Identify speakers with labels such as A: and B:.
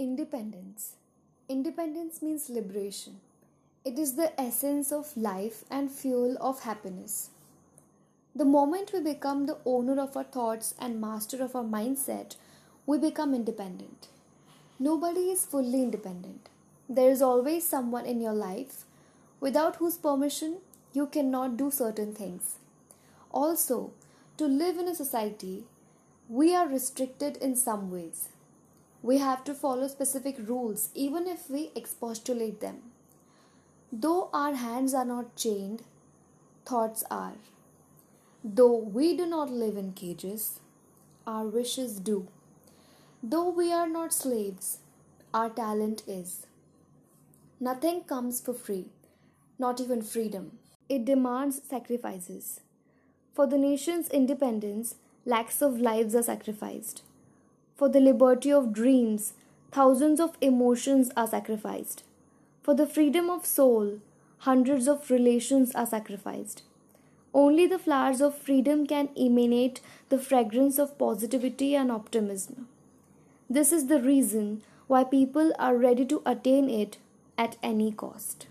A: Independence. Independence means liberation. It is the essence of life and fuel of happiness. The moment we become the owner of our thoughts and master of our mindset, we become independent. Nobody is fully independent. There is always someone in your life without whose permission you cannot do certain things. Also, to live in a society, we are restricted in some ways. We have to follow specific rules even if we expostulate them. Though our hands are not chained, thoughts are. Though we do not live in cages, our wishes do. Though we are not slaves, our talent is. Nothing comes for free, not even freedom. It demands sacrifices. For the nation's independence, lakhs of lives are sacrificed. For the liberty of dreams, thousands of emotions are sacrificed. For the freedom of soul, hundreds of relations are sacrificed. Only the flowers of freedom can emanate the fragrance of positivity and optimism. This is the reason why people are ready to attain it at any cost.